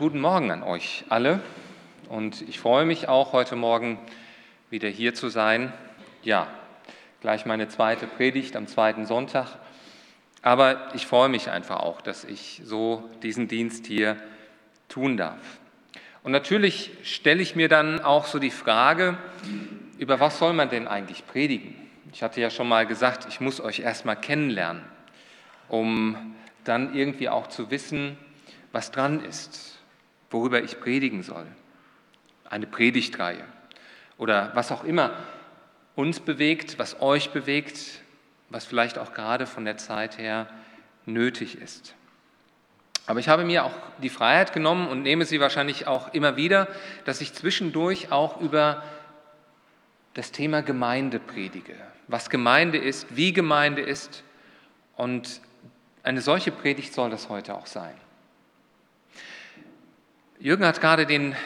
Guten Morgen an euch alle und ich freue mich auch heute Morgen wieder hier zu sein. Ja, gleich meine zweite Predigt am zweiten Sonntag, aber ich freue mich einfach auch, dass ich so diesen Dienst hier tun darf. Und natürlich stelle ich mir dann auch so die Frage, über was soll man denn eigentlich predigen? Ich hatte ja schon mal gesagt, ich muss euch erstmal kennenlernen, um dann irgendwie auch zu wissen, was dran ist worüber ich predigen soll. Eine Predigtreihe oder was auch immer uns bewegt, was euch bewegt, was vielleicht auch gerade von der Zeit her nötig ist. Aber ich habe mir auch die Freiheit genommen und nehme sie wahrscheinlich auch immer wieder, dass ich zwischendurch auch über das Thema Gemeinde predige. Was Gemeinde ist, wie Gemeinde ist. Und eine solche Predigt soll das heute auch sein. Jürgen hat gerade den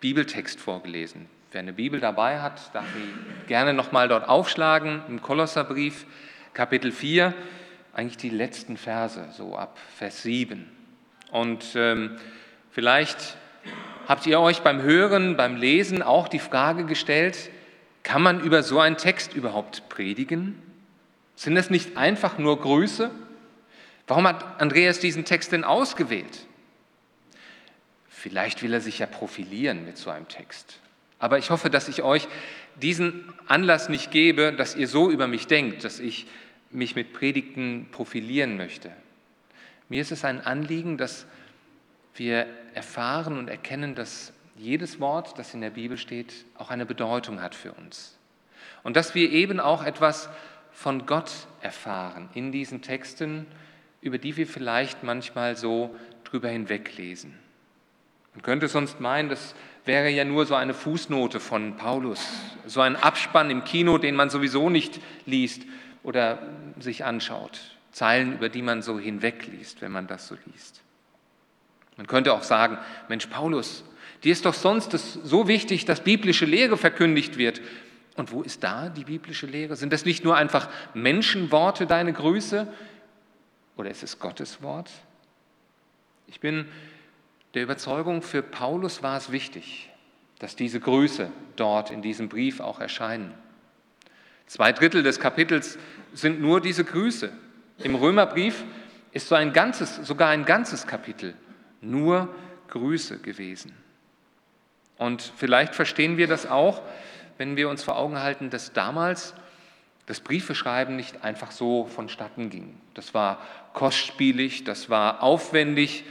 Bibeltext vorgelesen. Wer eine Bibel dabei hat, darf ihn gerne nochmal dort aufschlagen, im Kolosserbrief, Kapitel 4, eigentlich die letzten Verse, so ab Vers 7. Und ähm, vielleicht habt ihr euch beim Hören, beim Lesen auch die Frage gestellt, kann man über so einen Text überhaupt predigen? Sind das nicht einfach nur Grüße? Warum hat Andreas diesen Text denn ausgewählt? Vielleicht will er sich ja profilieren mit so einem Text. Aber ich hoffe, dass ich euch diesen Anlass nicht gebe, dass ihr so über mich denkt, dass ich mich mit Predigten profilieren möchte. Mir ist es ein Anliegen, dass wir erfahren und erkennen, dass jedes Wort, das in der Bibel steht, auch eine Bedeutung hat für uns. Und dass wir eben auch etwas von Gott erfahren in diesen Texten, über die wir vielleicht manchmal so drüber hinweglesen. Man könnte sonst meinen, das wäre ja nur so eine Fußnote von Paulus, so ein Abspann im Kino, den man sowieso nicht liest oder sich anschaut. Zeilen, über die man so hinwegliest, wenn man das so liest. Man könnte auch sagen, Mensch, Paulus, dir ist doch sonst so wichtig, dass biblische Lehre verkündigt wird. Und wo ist da die biblische Lehre? Sind das nicht nur einfach Menschenworte, deine Grüße? Oder ist es Gottes Wort? Ich bin der Überzeugung, für Paulus war es wichtig, dass diese Grüße dort in diesem Brief auch erscheinen. Zwei Drittel des Kapitels sind nur diese Grüße. Im Römerbrief ist so ein ganzes, sogar ein ganzes Kapitel nur Grüße gewesen. Und vielleicht verstehen wir das auch, wenn wir uns vor Augen halten, dass damals das Briefeschreiben nicht einfach so vonstatten ging. Das war kostspielig, das war aufwendig,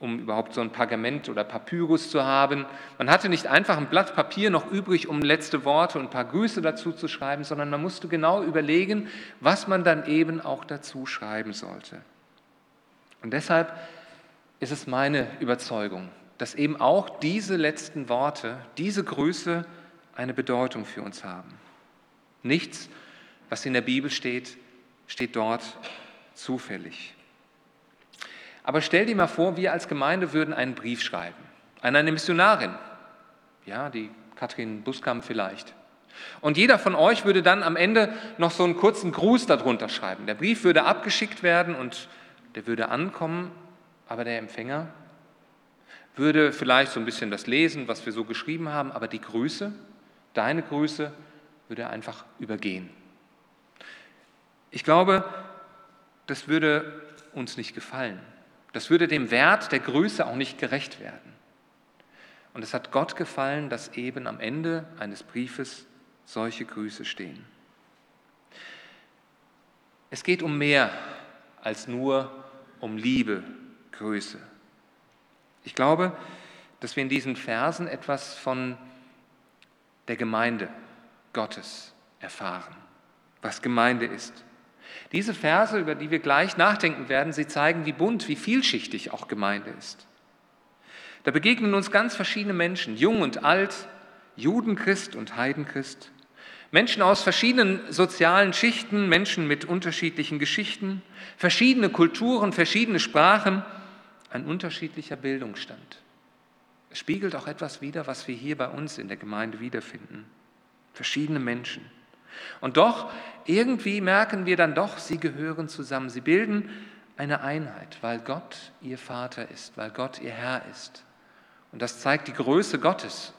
um überhaupt so ein Pergament oder Papyrus zu haben. Man hatte nicht einfach ein Blatt Papier noch übrig, um letzte Worte und ein paar Grüße dazu zu schreiben, sondern man musste genau überlegen, was man dann eben auch dazu schreiben sollte. Und deshalb ist es meine Überzeugung, dass eben auch diese letzten Worte, diese Grüße eine Bedeutung für uns haben. Nichts, was in der Bibel steht, steht dort zufällig. Aber stell dir mal vor, wir als Gemeinde würden einen Brief schreiben an eine Missionarin, ja, die Katrin Buskamp vielleicht. Und jeder von euch würde dann am Ende noch so einen kurzen Gruß darunter schreiben. Der Brief würde abgeschickt werden und der würde ankommen, aber der Empfänger würde vielleicht so ein bisschen das lesen, was wir so geschrieben haben, aber die Grüße, deine Grüße, würde einfach übergehen. Ich glaube, das würde uns nicht gefallen. Das würde dem Wert der Größe auch nicht gerecht werden. Und es hat Gott gefallen, dass eben am Ende eines Briefes solche Grüße stehen. Es geht um mehr als nur um Liebe, Größe. Ich glaube, dass wir in diesen Versen etwas von der Gemeinde Gottes erfahren, was Gemeinde ist. Diese Verse, über die wir gleich nachdenken werden, sie zeigen, wie bunt, wie vielschichtig auch Gemeinde ist. Da begegnen uns ganz verschiedene Menschen, jung und alt, Judenchrist und Heidenchrist, Menschen aus verschiedenen sozialen Schichten, Menschen mit unterschiedlichen Geschichten, verschiedene Kulturen, verschiedene Sprachen, ein unterschiedlicher Bildungsstand. Es spiegelt auch etwas wider, was wir hier bei uns in der Gemeinde wiederfinden. Verschiedene Menschen. Und doch, irgendwie merken wir dann doch, sie gehören zusammen. Sie bilden eine Einheit, weil Gott ihr Vater ist, weil Gott ihr Herr ist, Und das zeigt die Größe Gottes,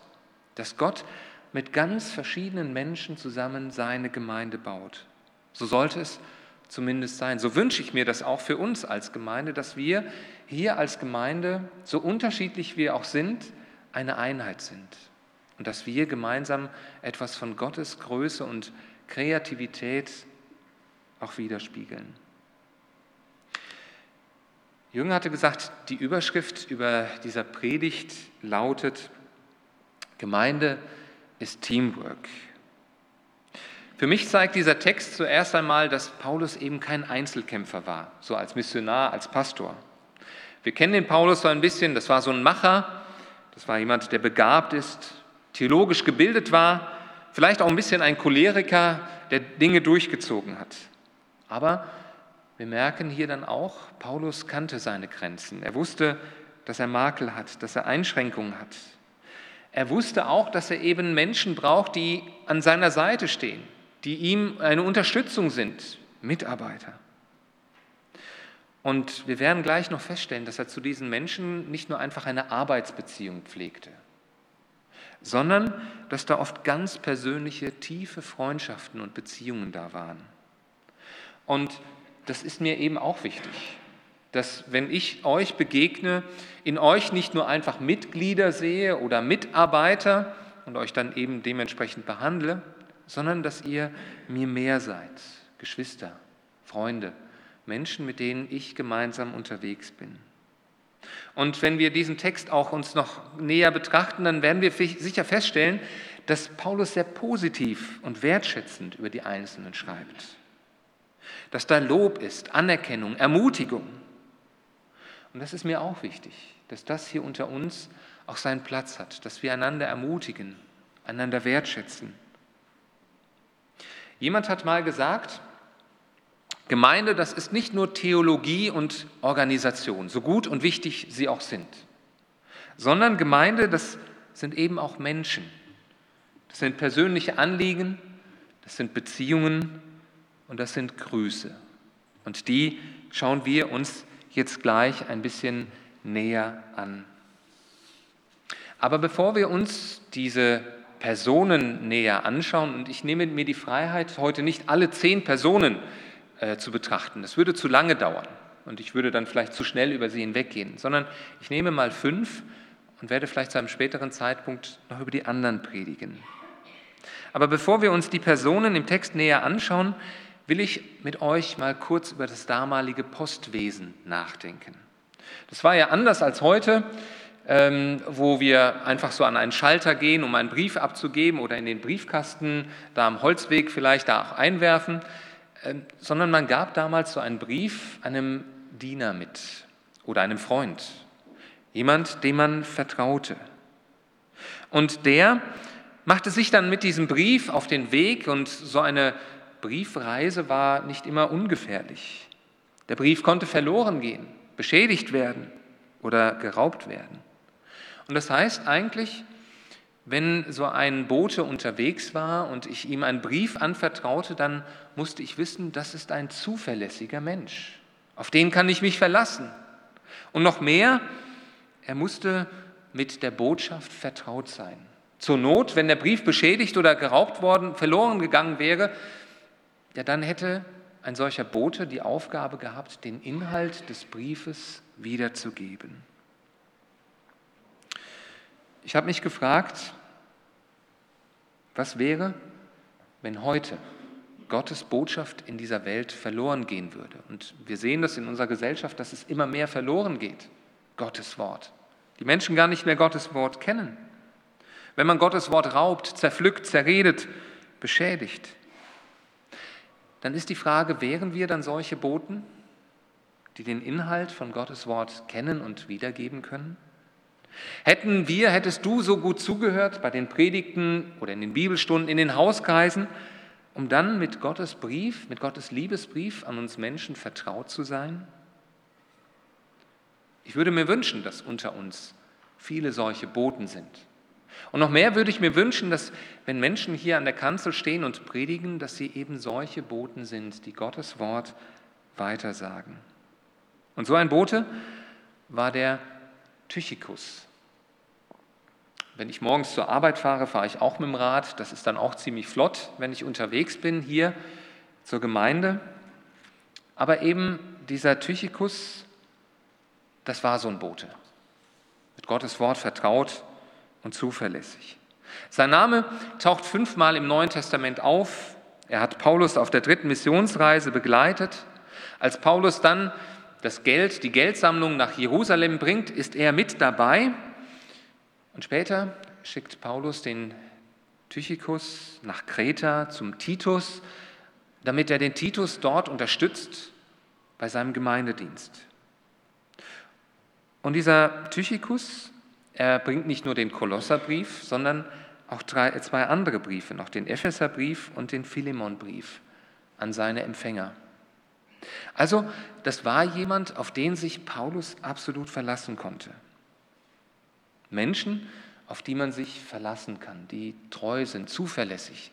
dass Gott mit ganz verschiedenen Menschen zusammen seine Gemeinde baut. So sollte es zumindest sein. So wünsche ich mir das auch für uns als Gemeinde, dass wir hier als Gemeinde, so unterschiedlich wir auch sind, eine Einheit sind. Und dass wir gemeinsam etwas von Gottes Größe und Kreativität auch widerspiegeln. Jürgen hatte gesagt, die Überschrift über dieser Predigt lautet, Gemeinde ist Teamwork. Für mich zeigt dieser Text zuerst einmal, dass Paulus eben kein Einzelkämpfer war, so als Missionar, als Pastor. Wir kennen den Paulus so ein bisschen, das war so ein Macher, das war jemand, der begabt ist, theologisch gebildet war, vielleicht auch ein bisschen ein Choleriker, der Dinge durchgezogen hat. Aber wir merken hier dann auch, Paulus kannte seine Grenzen. Er wusste, dass er Makel hat, dass er Einschränkungen hat. Er wusste auch, dass er eben Menschen braucht, die an seiner Seite stehen, die ihm eine Unterstützung sind, Mitarbeiter. Und wir werden gleich noch feststellen, dass er zu diesen Menschen nicht nur einfach eine Arbeitsbeziehung pflegte, sondern dass da oft ganz persönliche, tiefe Freundschaften und Beziehungen da waren. Und das ist mir eben auch wichtig, dass wenn ich euch begegne, in euch nicht nur einfach Mitglieder sehe oder Mitarbeiter und euch dann eben dementsprechend behandle, sondern dass ihr mir mehr seid, Geschwister, Freunde, Menschen, mit denen ich gemeinsam unterwegs bin. Und wenn wir diesen Text auch uns noch näher betrachten, dann werden wir sicher feststellen, dass Paulus sehr positiv und wertschätzend über die Einzelnen schreibt. Dass da Lob ist, Anerkennung, Ermutigung. Und das ist mir auch wichtig, dass das hier unter uns auch seinen Platz hat, dass wir einander ermutigen, einander wertschätzen. Jemand hat mal gesagt, Gemeinde, das ist nicht nur Theologie und Organisation, so gut und wichtig sie auch sind, sondern Gemeinde, das sind eben auch Menschen. Das sind persönliche Anliegen, das sind Beziehungen und das sind Grüße. Und die schauen wir uns jetzt gleich ein bisschen näher an. Aber bevor wir uns diese Personen näher anschauen, und ich nehme mir die Freiheit, heute nicht alle zehn Personen äh, zu betrachten, das würde zu lange dauern und ich würde dann vielleicht zu schnell über sie hinweggehen, sondern ich nehme mal fünf und werde vielleicht zu einem späteren Zeitpunkt noch über die anderen predigen. Aber bevor wir uns die Personen im Text näher anschauen, will ich mit euch mal kurz über das damalige Postwesen nachdenken. Das war ja anders als heute, ähm, wo wir einfach so an einen Schalter gehen, um einen Brief abzugeben oder in den Briefkasten, da am Holzweg vielleicht da auch einwerfen, sondern man gab damals so einen Brief einem Diener mit oder einem Freund, jemand, dem man vertraute. Und der machte sich dann mit diesem Brief auf den Weg und so eine Briefreise war nicht immer ungefährlich. Der Brief konnte verloren gehen, beschädigt werden oder geraubt werden. Und das heißt eigentlich, wenn so ein Bote unterwegs war und ich ihm einen Brief anvertraute, dann musste ich wissen, das ist ein zuverlässiger Mensch. Auf den kann ich mich verlassen. Und noch mehr, er musste mit der Botschaft vertraut sein. Zur Not, wenn der Brief beschädigt oder geraubt worden, verloren gegangen wäre, ja, dann hätte ein solcher Bote die Aufgabe gehabt, den Inhalt des Briefes wiederzugeben. Ich habe mich gefragt, was wäre, wenn heute Gottes Botschaft in dieser Welt verloren gehen würde? Und wir sehen das in unserer Gesellschaft, dass es immer mehr verloren geht, Gottes Wort. Die Menschen gar nicht mehr Gottes Wort kennen. Wenn man Gottes Wort raubt, zerpflückt, zerredet, beschädigt dann ist die Frage, wären wir dann solche Boten, die den Inhalt von Gottes Wort kennen und wiedergeben können? Hätten wir, hättest du so gut zugehört bei den Predigten oder in den Bibelstunden, in den Hauskreisen, um dann mit Gottes Brief, mit Gottes Liebesbrief an uns Menschen vertraut zu sein? Ich würde mir wünschen, dass unter uns viele solche Boten sind. Und noch mehr würde ich mir wünschen, dass wenn Menschen hier an der Kanzel stehen und predigen, dass sie eben solche Boten sind, die Gottes Wort weitersagen. Und so ein Bote war der Tychikus. Wenn ich morgens zur Arbeit fahre, fahre ich auch mit dem Rad. Das ist dann auch ziemlich flott, wenn ich unterwegs bin hier zur Gemeinde. Aber eben dieser Tychikus, das war so ein Bote. Mit Gottes Wort vertraut und zuverlässig. Sein Name taucht fünfmal im Neuen Testament auf. Er hat Paulus auf der dritten Missionsreise begleitet. Als Paulus dann das Geld, die Geldsammlung nach Jerusalem bringt, ist er mit dabei. Und später schickt Paulus den Tychikus nach Kreta zum Titus, damit er den Titus dort unterstützt bei seinem Gemeindedienst. Und dieser Tychikus, er bringt nicht nur den Kolosserbrief, sondern auch drei, zwei andere Briefe, noch den Epheserbrief und den Philemonbrief an seine Empfänger. Also, das war jemand, auf den sich Paulus absolut verlassen konnte. Menschen, auf die man sich verlassen kann, die treu sind, zuverlässig.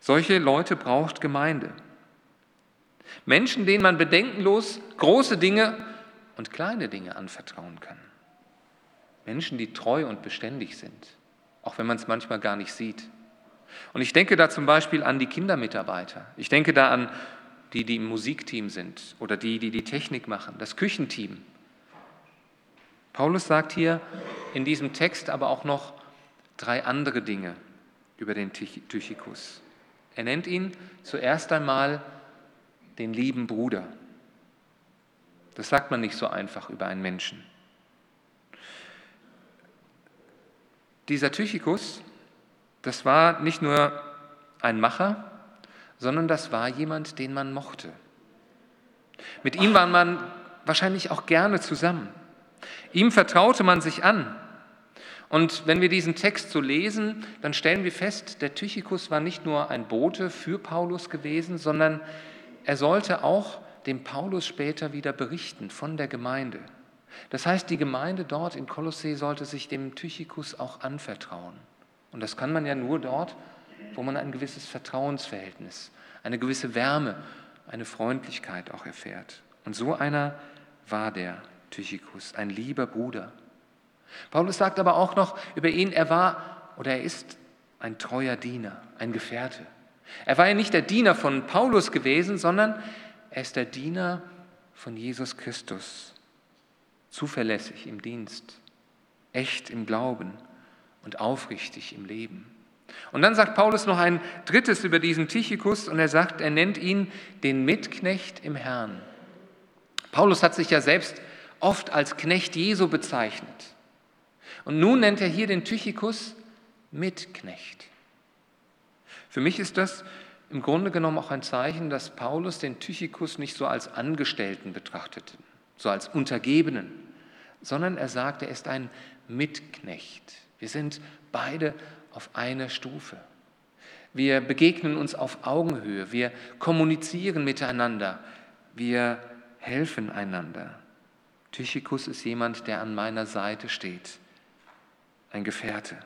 Solche Leute braucht Gemeinde. Menschen, denen man bedenkenlos große Dinge und kleine Dinge anvertrauen kann. Menschen, die treu und beständig sind, auch wenn man es manchmal gar nicht sieht. Und ich denke da zum Beispiel an die Kindermitarbeiter. Ich denke da an die, die im Musikteam sind oder die, die die Technik machen, das Küchenteam. Paulus sagt hier in diesem Text aber auch noch drei andere Dinge über den Tychikus. Er nennt ihn zuerst einmal den lieben Bruder. Das sagt man nicht so einfach über einen Menschen. Dieser Tychikus, das war nicht nur ein Macher, sondern das war jemand, den man mochte. Mit ihm war man wahrscheinlich auch gerne zusammen. Ihm vertraute man sich an. Und wenn wir diesen Text so lesen, dann stellen wir fest, der Tychikus war nicht nur ein Bote für Paulus gewesen, sondern er sollte auch dem Paulus später wieder berichten von der Gemeinde. Das heißt, die Gemeinde dort in Kolossee sollte sich dem Tychikus auch anvertrauen. Und das kann man ja nur dort, wo man ein gewisses Vertrauensverhältnis, eine gewisse Wärme, eine Freundlichkeit auch erfährt. Und so einer war der Tychikus, ein lieber Bruder. Paulus sagt aber auch noch über ihn, er war oder er ist ein treuer Diener, ein Gefährte. Er war ja nicht der Diener von Paulus gewesen, sondern er ist der Diener von Jesus Christus, zuverlässig im Dienst, echt im Glauben und aufrichtig im Leben. Und dann sagt Paulus noch ein drittes über diesen Tychikus und er sagt, er nennt ihn den Mitknecht im Herrn. Paulus hat sich ja selbst oft als Knecht Jesu bezeichnet. Und nun nennt er hier den Tychikus Mitknecht. Für mich ist das im Grunde genommen auch ein Zeichen, dass Paulus den Tychikus nicht so als Angestellten betrachtete, so als Untergebenen, sondern er sagt, er ist ein Mitknecht. Wir sind beide auf einer Stufe. Wir begegnen uns auf Augenhöhe, wir kommunizieren miteinander, wir helfen einander. Tychikus ist jemand, der an meiner Seite steht, ein Gefährte.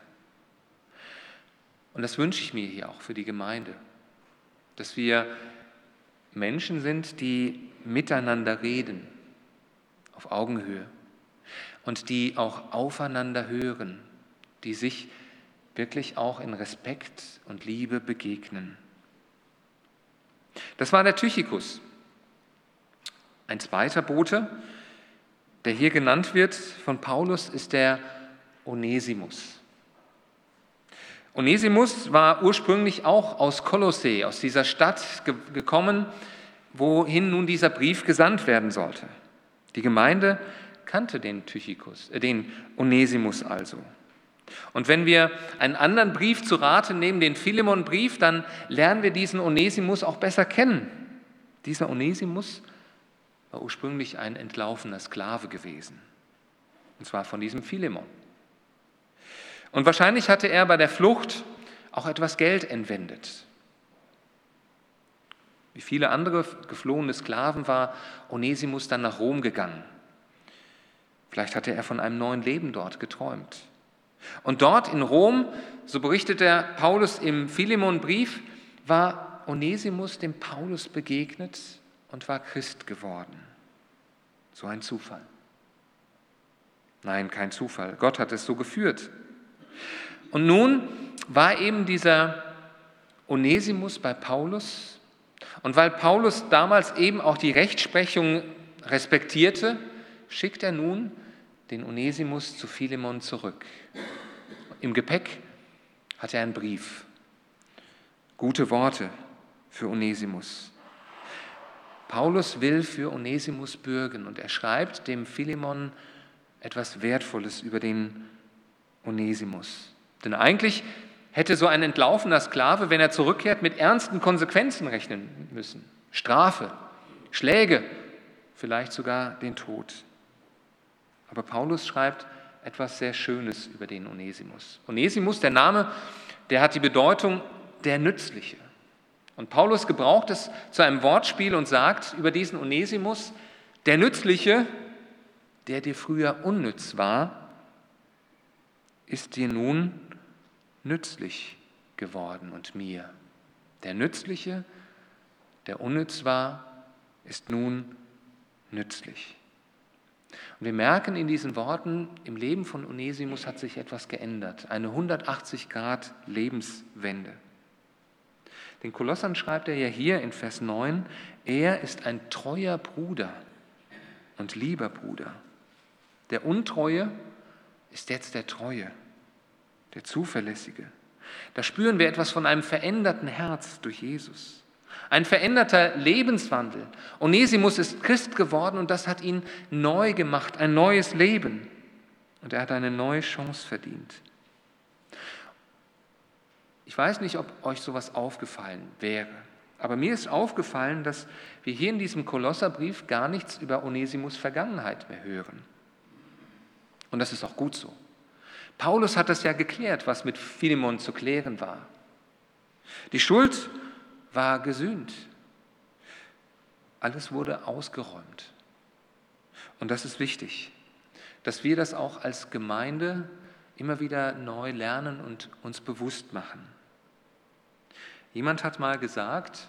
Und das wünsche ich mir hier auch für die Gemeinde, dass wir Menschen sind, die miteinander reden, auf Augenhöhe und die auch aufeinander hören, die sich wirklich auch in Respekt und Liebe begegnen. Das war der Tychikus. Ein zweiter Bote, der hier genannt wird von Paulus, ist der Onesimus. Onesimus war ursprünglich auch aus Kolossee, aus dieser Stadt gekommen, wohin nun dieser Brief gesandt werden sollte. Die Gemeinde kannte den Tychikus, äh, den Onesimus also. Und wenn wir einen anderen Brief zu Rate nehmen, den Philemon-Brief, dann lernen wir diesen Onesimus auch besser kennen. Dieser Onesimus war ursprünglich ein entlaufener Sklave gewesen. Und zwar von diesem Philemon. Und wahrscheinlich hatte er bei der Flucht auch etwas Geld entwendet. Wie viele andere geflohene Sklaven war Onesimus dann nach Rom gegangen. Vielleicht hatte er von einem neuen Leben dort geträumt. Und dort in Rom, so berichtet der Paulus im Philemon-Brief, war Onesimus dem Paulus begegnet und war Christ geworden. So ein Zufall. Nein, kein Zufall. Gott hat es so geführt. Und nun war eben dieser Onesimus bei Paulus. Und weil Paulus damals eben auch die Rechtsprechung respektierte, schickt er nun den Onesimus zu Philemon zurück. Im Gepäck hat er einen Brief. Gute Worte für Onesimus. Paulus will für Onesimus bürgen und er schreibt dem Philemon etwas Wertvolles über den Onesimus. Denn eigentlich hätte so ein entlaufener Sklave, wenn er zurückkehrt, mit ernsten Konsequenzen rechnen müssen. Strafe, Schläge, vielleicht sogar den Tod. Aber Paulus schreibt etwas sehr Schönes über den Onesimus. Onesimus, der Name, der hat die Bedeutung der Nützliche. Und Paulus gebraucht es zu einem Wortspiel und sagt über diesen Onesimus, der Nützliche, der dir früher unnütz war, ist dir nun nützlich geworden und mir. Der Nützliche, der unnütz war, ist nun nützlich. Und wir merken in diesen Worten, im Leben von Onesimus hat sich etwas geändert, eine 180 Grad Lebenswende. Den Kolossern schreibt er ja hier in Vers 9, er ist ein treuer Bruder und lieber Bruder. Der Untreue ist jetzt der Treue der Zuverlässige. Da spüren wir etwas von einem veränderten Herz durch Jesus. Ein veränderter Lebenswandel. Onesimus ist Christ geworden und das hat ihn neu gemacht, ein neues Leben. Und er hat eine neue Chance verdient. Ich weiß nicht, ob euch sowas aufgefallen wäre, aber mir ist aufgefallen, dass wir hier in diesem Kolosserbrief gar nichts über Onesimus Vergangenheit mehr hören. Und das ist auch gut so. Paulus hat das ja geklärt, was mit Philemon zu klären war. Die Schuld war gesühnt. Alles wurde ausgeräumt. Und das ist wichtig, dass wir das auch als Gemeinde immer wieder neu lernen und uns bewusst machen. Jemand hat mal gesagt,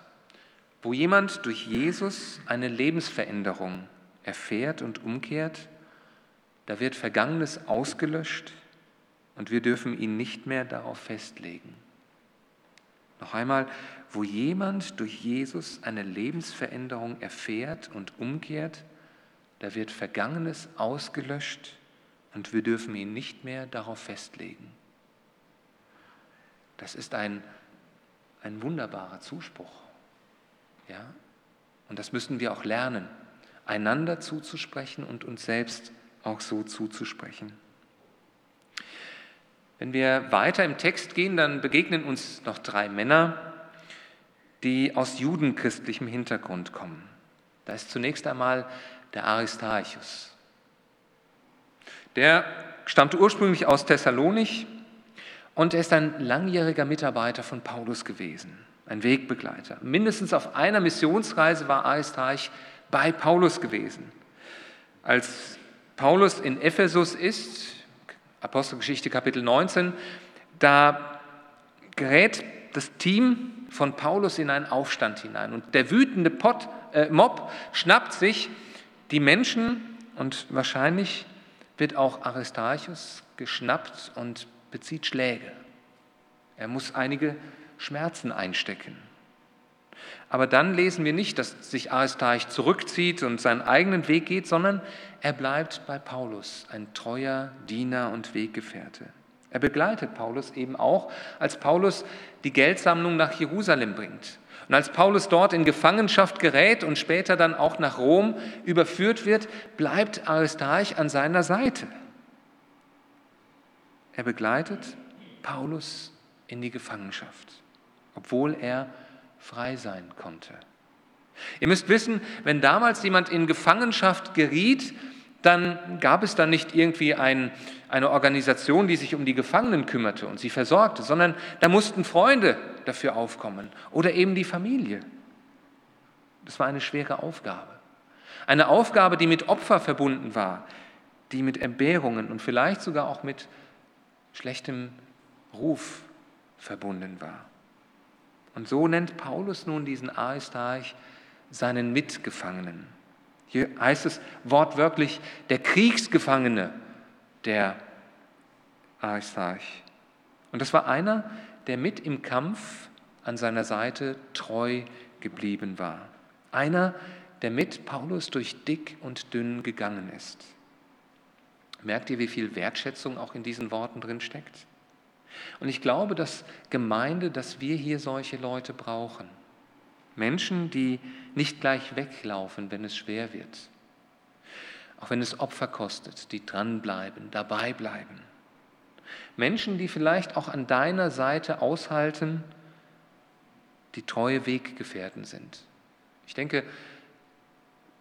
wo jemand durch Jesus eine Lebensveränderung erfährt und umkehrt, da wird Vergangenes ausgelöscht und wir dürfen ihn nicht mehr darauf festlegen. Noch einmal, wo jemand durch Jesus eine Lebensveränderung erfährt und umkehrt, da wird Vergangenes ausgelöscht und wir dürfen ihn nicht mehr darauf festlegen. Das ist ein, ein wunderbarer Zuspruch. Ja? Und das müssen wir auch lernen, einander zuzusprechen und uns selbst auch so zuzusprechen. Wenn wir weiter im Text gehen, dann begegnen uns noch drei Männer, die aus judenchristlichem Hintergrund kommen. Da ist zunächst einmal der Aristarchus. Der stammte ursprünglich aus Thessalonich und er ist ein langjähriger Mitarbeiter von Paulus gewesen, ein Wegbegleiter. Mindestens auf einer Missionsreise war Aristarch bei Paulus gewesen. Als Paulus in Ephesus ist, Apostelgeschichte Kapitel 19, da gerät das Team von Paulus in einen Aufstand hinein. Und der wütende Pot, äh, Mob schnappt sich die Menschen und wahrscheinlich wird auch Aristarchus geschnappt und bezieht Schläge. Er muss einige Schmerzen einstecken. Aber dann lesen wir nicht, dass sich Aristarch zurückzieht und seinen eigenen Weg geht, sondern er bleibt bei Paulus, ein treuer Diener und Weggefährte. Er begleitet Paulus eben auch, als Paulus die Geldsammlung nach Jerusalem bringt. Und als Paulus dort in Gefangenschaft gerät und später dann auch nach Rom überführt wird, bleibt Aristarch an seiner Seite. Er begleitet Paulus in die Gefangenschaft, obwohl er frei sein konnte. Ihr müsst wissen, wenn damals jemand in Gefangenschaft geriet, dann gab es da nicht irgendwie ein, eine Organisation, die sich um die Gefangenen kümmerte und sie versorgte, sondern da mussten Freunde dafür aufkommen oder eben die Familie. Das war eine schwere Aufgabe. Eine Aufgabe, die mit Opfer verbunden war, die mit Entbehrungen und vielleicht sogar auch mit schlechtem Ruf verbunden war. Und so nennt Paulus nun diesen Aristarch seinen Mitgefangenen. Hier heißt es wortwörtlich der Kriegsgefangene, der Aristarch. Und das war einer, der mit im Kampf an seiner Seite treu geblieben war. Einer, der mit Paulus durch dick und dünn gegangen ist. Merkt ihr, wie viel Wertschätzung auch in diesen Worten drin steckt? Und ich glaube, dass Gemeinde, dass wir hier solche Leute brauchen. Menschen, die nicht gleich weglaufen, wenn es schwer wird. Auch wenn es Opfer kostet, die dranbleiben, dabei bleiben. Menschen, die vielleicht auch an deiner Seite aushalten, die treue Weggefährten sind. Ich denke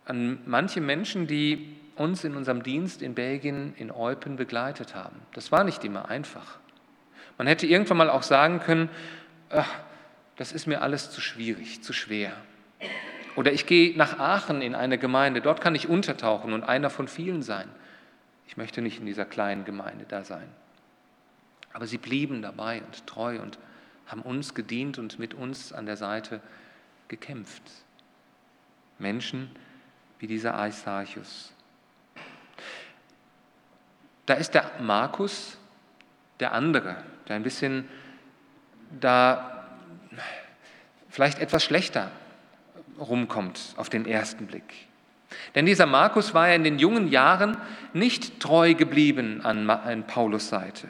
an manche Menschen, die uns in unserem Dienst in Belgien, in Eupen begleitet haben. Das war nicht immer einfach. Man hätte irgendwann mal auch sagen können, ach, das ist mir alles zu schwierig, zu schwer. Oder ich gehe nach Aachen in eine Gemeinde, dort kann ich untertauchen und einer von vielen sein. Ich möchte nicht in dieser kleinen Gemeinde da sein. Aber sie blieben dabei und treu und haben uns gedient und mit uns an der Seite gekämpft. Menschen wie dieser Aistarchus. Da ist der Markus, der andere, der ein bisschen da vielleicht etwas schlechter rumkommt auf den ersten Blick. Denn dieser Markus war ja in den jungen Jahren nicht treu geblieben an Paulus Seite.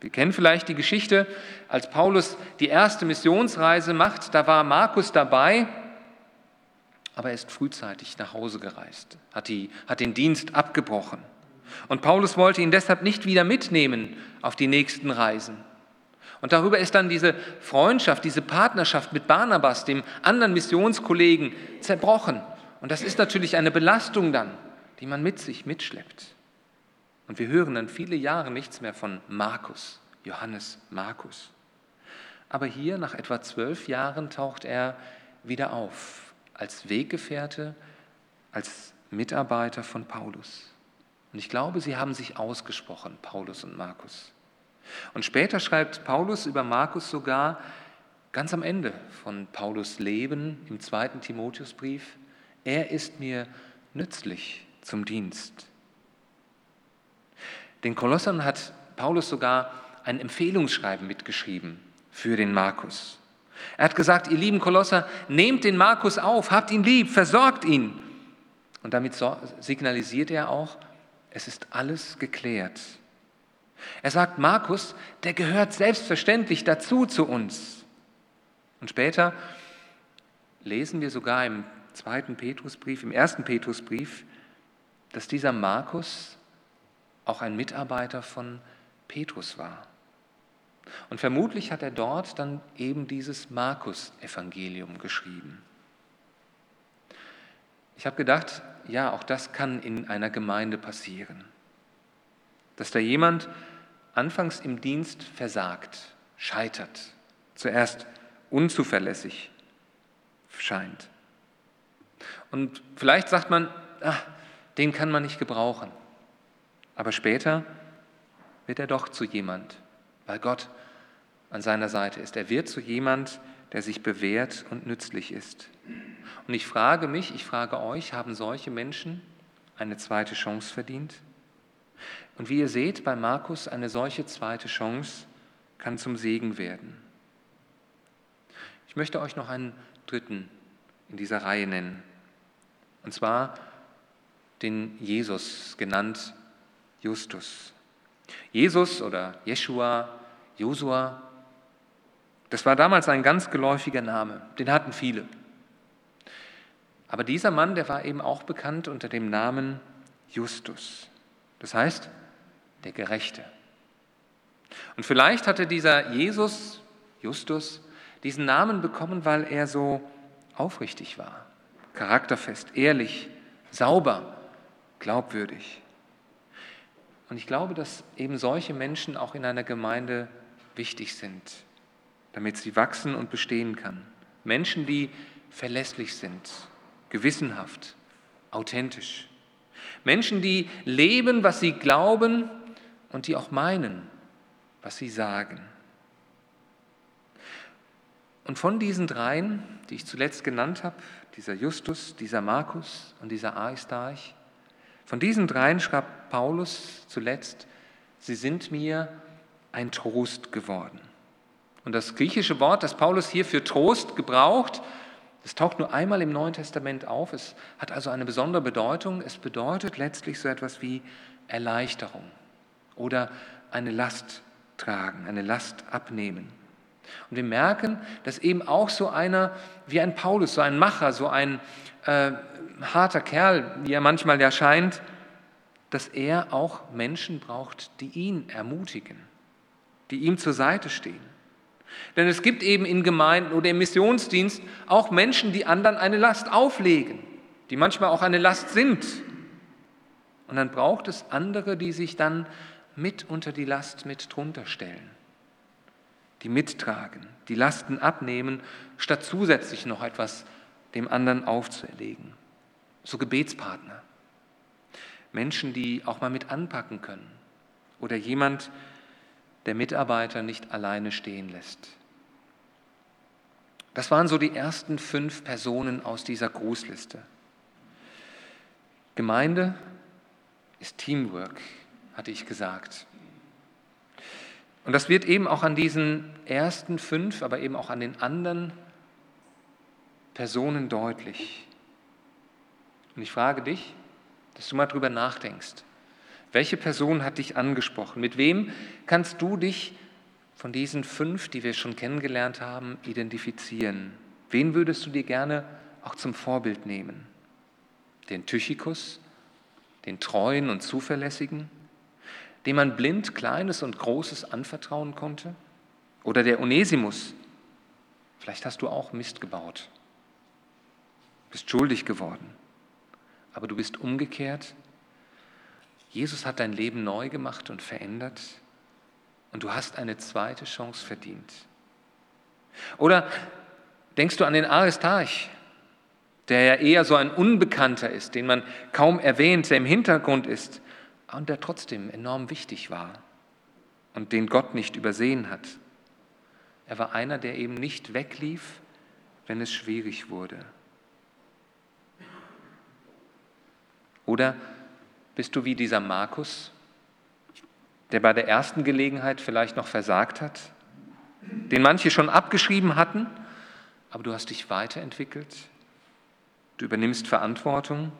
Wir kennen vielleicht die Geschichte, als Paulus die erste Missionsreise macht, da war Markus dabei, aber er ist frühzeitig nach Hause gereist, hat, die, hat den Dienst abgebrochen. Und Paulus wollte ihn deshalb nicht wieder mitnehmen auf die nächsten Reisen. Und darüber ist dann diese Freundschaft, diese Partnerschaft mit Barnabas, dem anderen Missionskollegen, zerbrochen. Und das ist natürlich eine Belastung dann, die man mit sich mitschleppt. Und wir hören dann viele Jahre nichts mehr von Markus, Johannes Markus. Aber hier, nach etwa zwölf Jahren, taucht er wieder auf, als Weggefährte, als Mitarbeiter von Paulus. Und ich glaube, sie haben sich ausgesprochen, Paulus und Markus. Und später schreibt Paulus über Markus sogar ganz am Ende von Paulus Leben im zweiten Timotheusbrief, er ist mir nützlich zum Dienst. Den Kolossern hat Paulus sogar ein Empfehlungsschreiben mitgeschrieben für den Markus. Er hat gesagt, ihr lieben Kolosser, nehmt den Markus auf, habt ihn lieb, versorgt ihn. Und damit signalisiert er auch, es ist alles geklärt. Er sagt, Markus, der gehört selbstverständlich dazu zu uns. Und später lesen wir sogar im zweiten Petrusbrief, im ersten Petrusbrief, dass dieser Markus auch ein Mitarbeiter von Petrus war. Und vermutlich hat er dort dann eben dieses Markus-Evangelium geschrieben. Ich habe gedacht, ja, auch das kann in einer Gemeinde passieren. Dass da jemand anfangs im Dienst versagt, scheitert, zuerst unzuverlässig scheint. Und vielleicht sagt man, ach, den kann man nicht gebrauchen. Aber später wird er doch zu jemand, weil Gott an seiner Seite ist. Er wird zu jemand, der sich bewährt und nützlich ist. Und ich frage mich, ich frage euch, haben solche Menschen eine zweite Chance verdient? Und wie ihr seht bei Markus, eine solche zweite Chance kann zum Segen werden. Ich möchte euch noch einen dritten in dieser Reihe nennen. Und zwar den Jesus, genannt Justus. Jesus oder Jeshua, Josua, das war damals ein ganz geläufiger Name, den hatten viele. Aber dieser Mann, der war eben auch bekannt unter dem Namen Justus. Das heißt, der Gerechte. Und vielleicht hatte dieser Jesus, Justus, diesen Namen bekommen, weil er so aufrichtig war, charakterfest, ehrlich, sauber, glaubwürdig. Und ich glaube, dass eben solche Menschen auch in einer Gemeinde wichtig sind, damit sie wachsen und bestehen kann. Menschen, die verlässlich sind, gewissenhaft, authentisch. Menschen, die leben, was sie glauben und die auch meinen, was sie sagen. Und von diesen dreien, die ich zuletzt genannt habe, dieser Justus, dieser Markus und dieser Aristarch, von diesen dreien schreibt Paulus zuletzt, sie sind mir ein Trost geworden. Und das griechische Wort, das Paulus hier für Trost gebraucht, das taucht nur einmal im Neuen Testament auf. Es hat also eine besondere Bedeutung. Es bedeutet letztlich so etwas wie Erleichterung oder eine Last tragen, eine Last abnehmen. Und wir merken, dass eben auch so einer wie ein Paulus, so ein Macher, so ein äh, harter Kerl, wie er manchmal ja scheint, dass er auch Menschen braucht, die ihn ermutigen, die ihm zur Seite stehen. Denn es gibt eben in Gemeinden oder im Missionsdienst auch Menschen, die anderen eine Last auflegen, die manchmal auch eine Last sind. Und dann braucht es andere, die sich dann mit unter die Last mit drunter stellen, die mittragen, die Lasten abnehmen, statt zusätzlich noch etwas dem anderen aufzuerlegen. So Gebetspartner. Menschen, die auch mal mit anpacken können. Oder jemand, der Mitarbeiter nicht alleine stehen lässt. Das waren so die ersten fünf Personen aus dieser Grußliste. Gemeinde ist Teamwork, hatte ich gesagt. Und das wird eben auch an diesen ersten fünf, aber eben auch an den anderen Personen deutlich. Und ich frage dich, dass du mal drüber nachdenkst. Welche Person hat dich angesprochen? Mit wem kannst du dich von diesen fünf, die wir schon kennengelernt haben, identifizieren? Wen würdest du dir gerne auch zum Vorbild nehmen? Den Tychikus, den treuen und zuverlässigen, dem man blind Kleines und Großes anvertrauen konnte? Oder der Onesimus? Vielleicht hast du auch Mist gebaut, bist schuldig geworden, aber du bist umgekehrt Jesus hat dein Leben neu gemacht und verändert und du hast eine zweite Chance verdient. Oder denkst du an den Aristarch, der ja eher so ein Unbekannter ist, den man kaum erwähnt, der im Hintergrund ist und der trotzdem enorm wichtig war und den Gott nicht übersehen hat. Er war einer, der eben nicht weglief, wenn es schwierig wurde. Oder bist du wie dieser Markus, der bei der ersten Gelegenheit vielleicht noch versagt hat, den manche schon abgeschrieben hatten, aber du hast dich weiterentwickelt, du übernimmst Verantwortung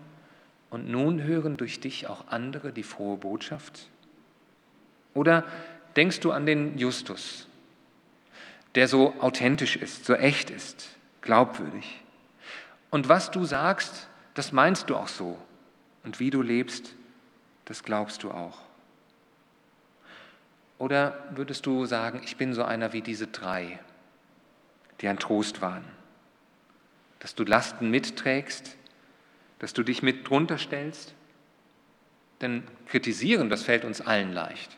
und nun hören durch dich auch andere die frohe Botschaft? Oder denkst du an den Justus, der so authentisch ist, so echt ist, glaubwürdig? Und was du sagst, das meinst du auch so. Und wie du lebst, das glaubst du auch. Oder würdest du sagen, ich bin so einer wie diese drei, die ein Trost waren? Dass du Lasten mitträgst, dass du dich mit drunter stellst? Denn kritisieren, das fällt uns allen leicht.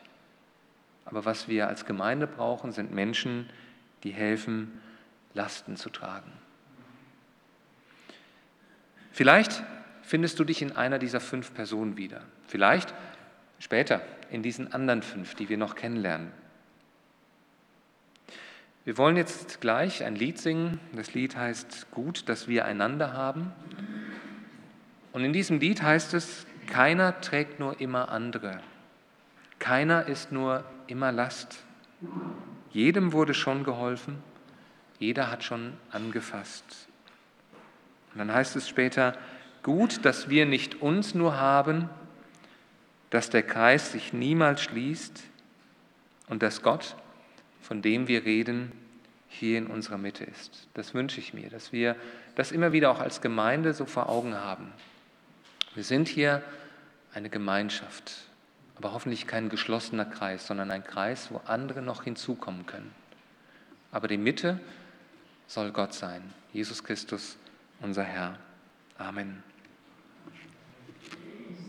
Aber was wir als Gemeinde brauchen, sind Menschen, die helfen, Lasten zu tragen. Vielleicht findest du dich in einer dieser fünf Personen wieder. Vielleicht später in diesen anderen fünf, die wir noch kennenlernen. Wir wollen jetzt gleich ein Lied singen. Das Lied heißt Gut, dass wir einander haben. Und in diesem Lied heißt es, keiner trägt nur immer andere. Keiner ist nur immer Last. Jedem wurde schon geholfen. Jeder hat schon angefasst. Und dann heißt es später, gut, dass wir nicht uns nur haben, dass der Kreis sich niemals schließt und dass Gott, von dem wir reden, hier in unserer Mitte ist. Das wünsche ich mir, dass wir das immer wieder auch als Gemeinde so vor Augen haben. Wir sind hier eine Gemeinschaft, aber hoffentlich kein geschlossener Kreis, sondern ein Kreis, wo andere noch hinzukommen können. Aber die Mitte soll Gott sein, Jesus Christus, unser Herr. Amen.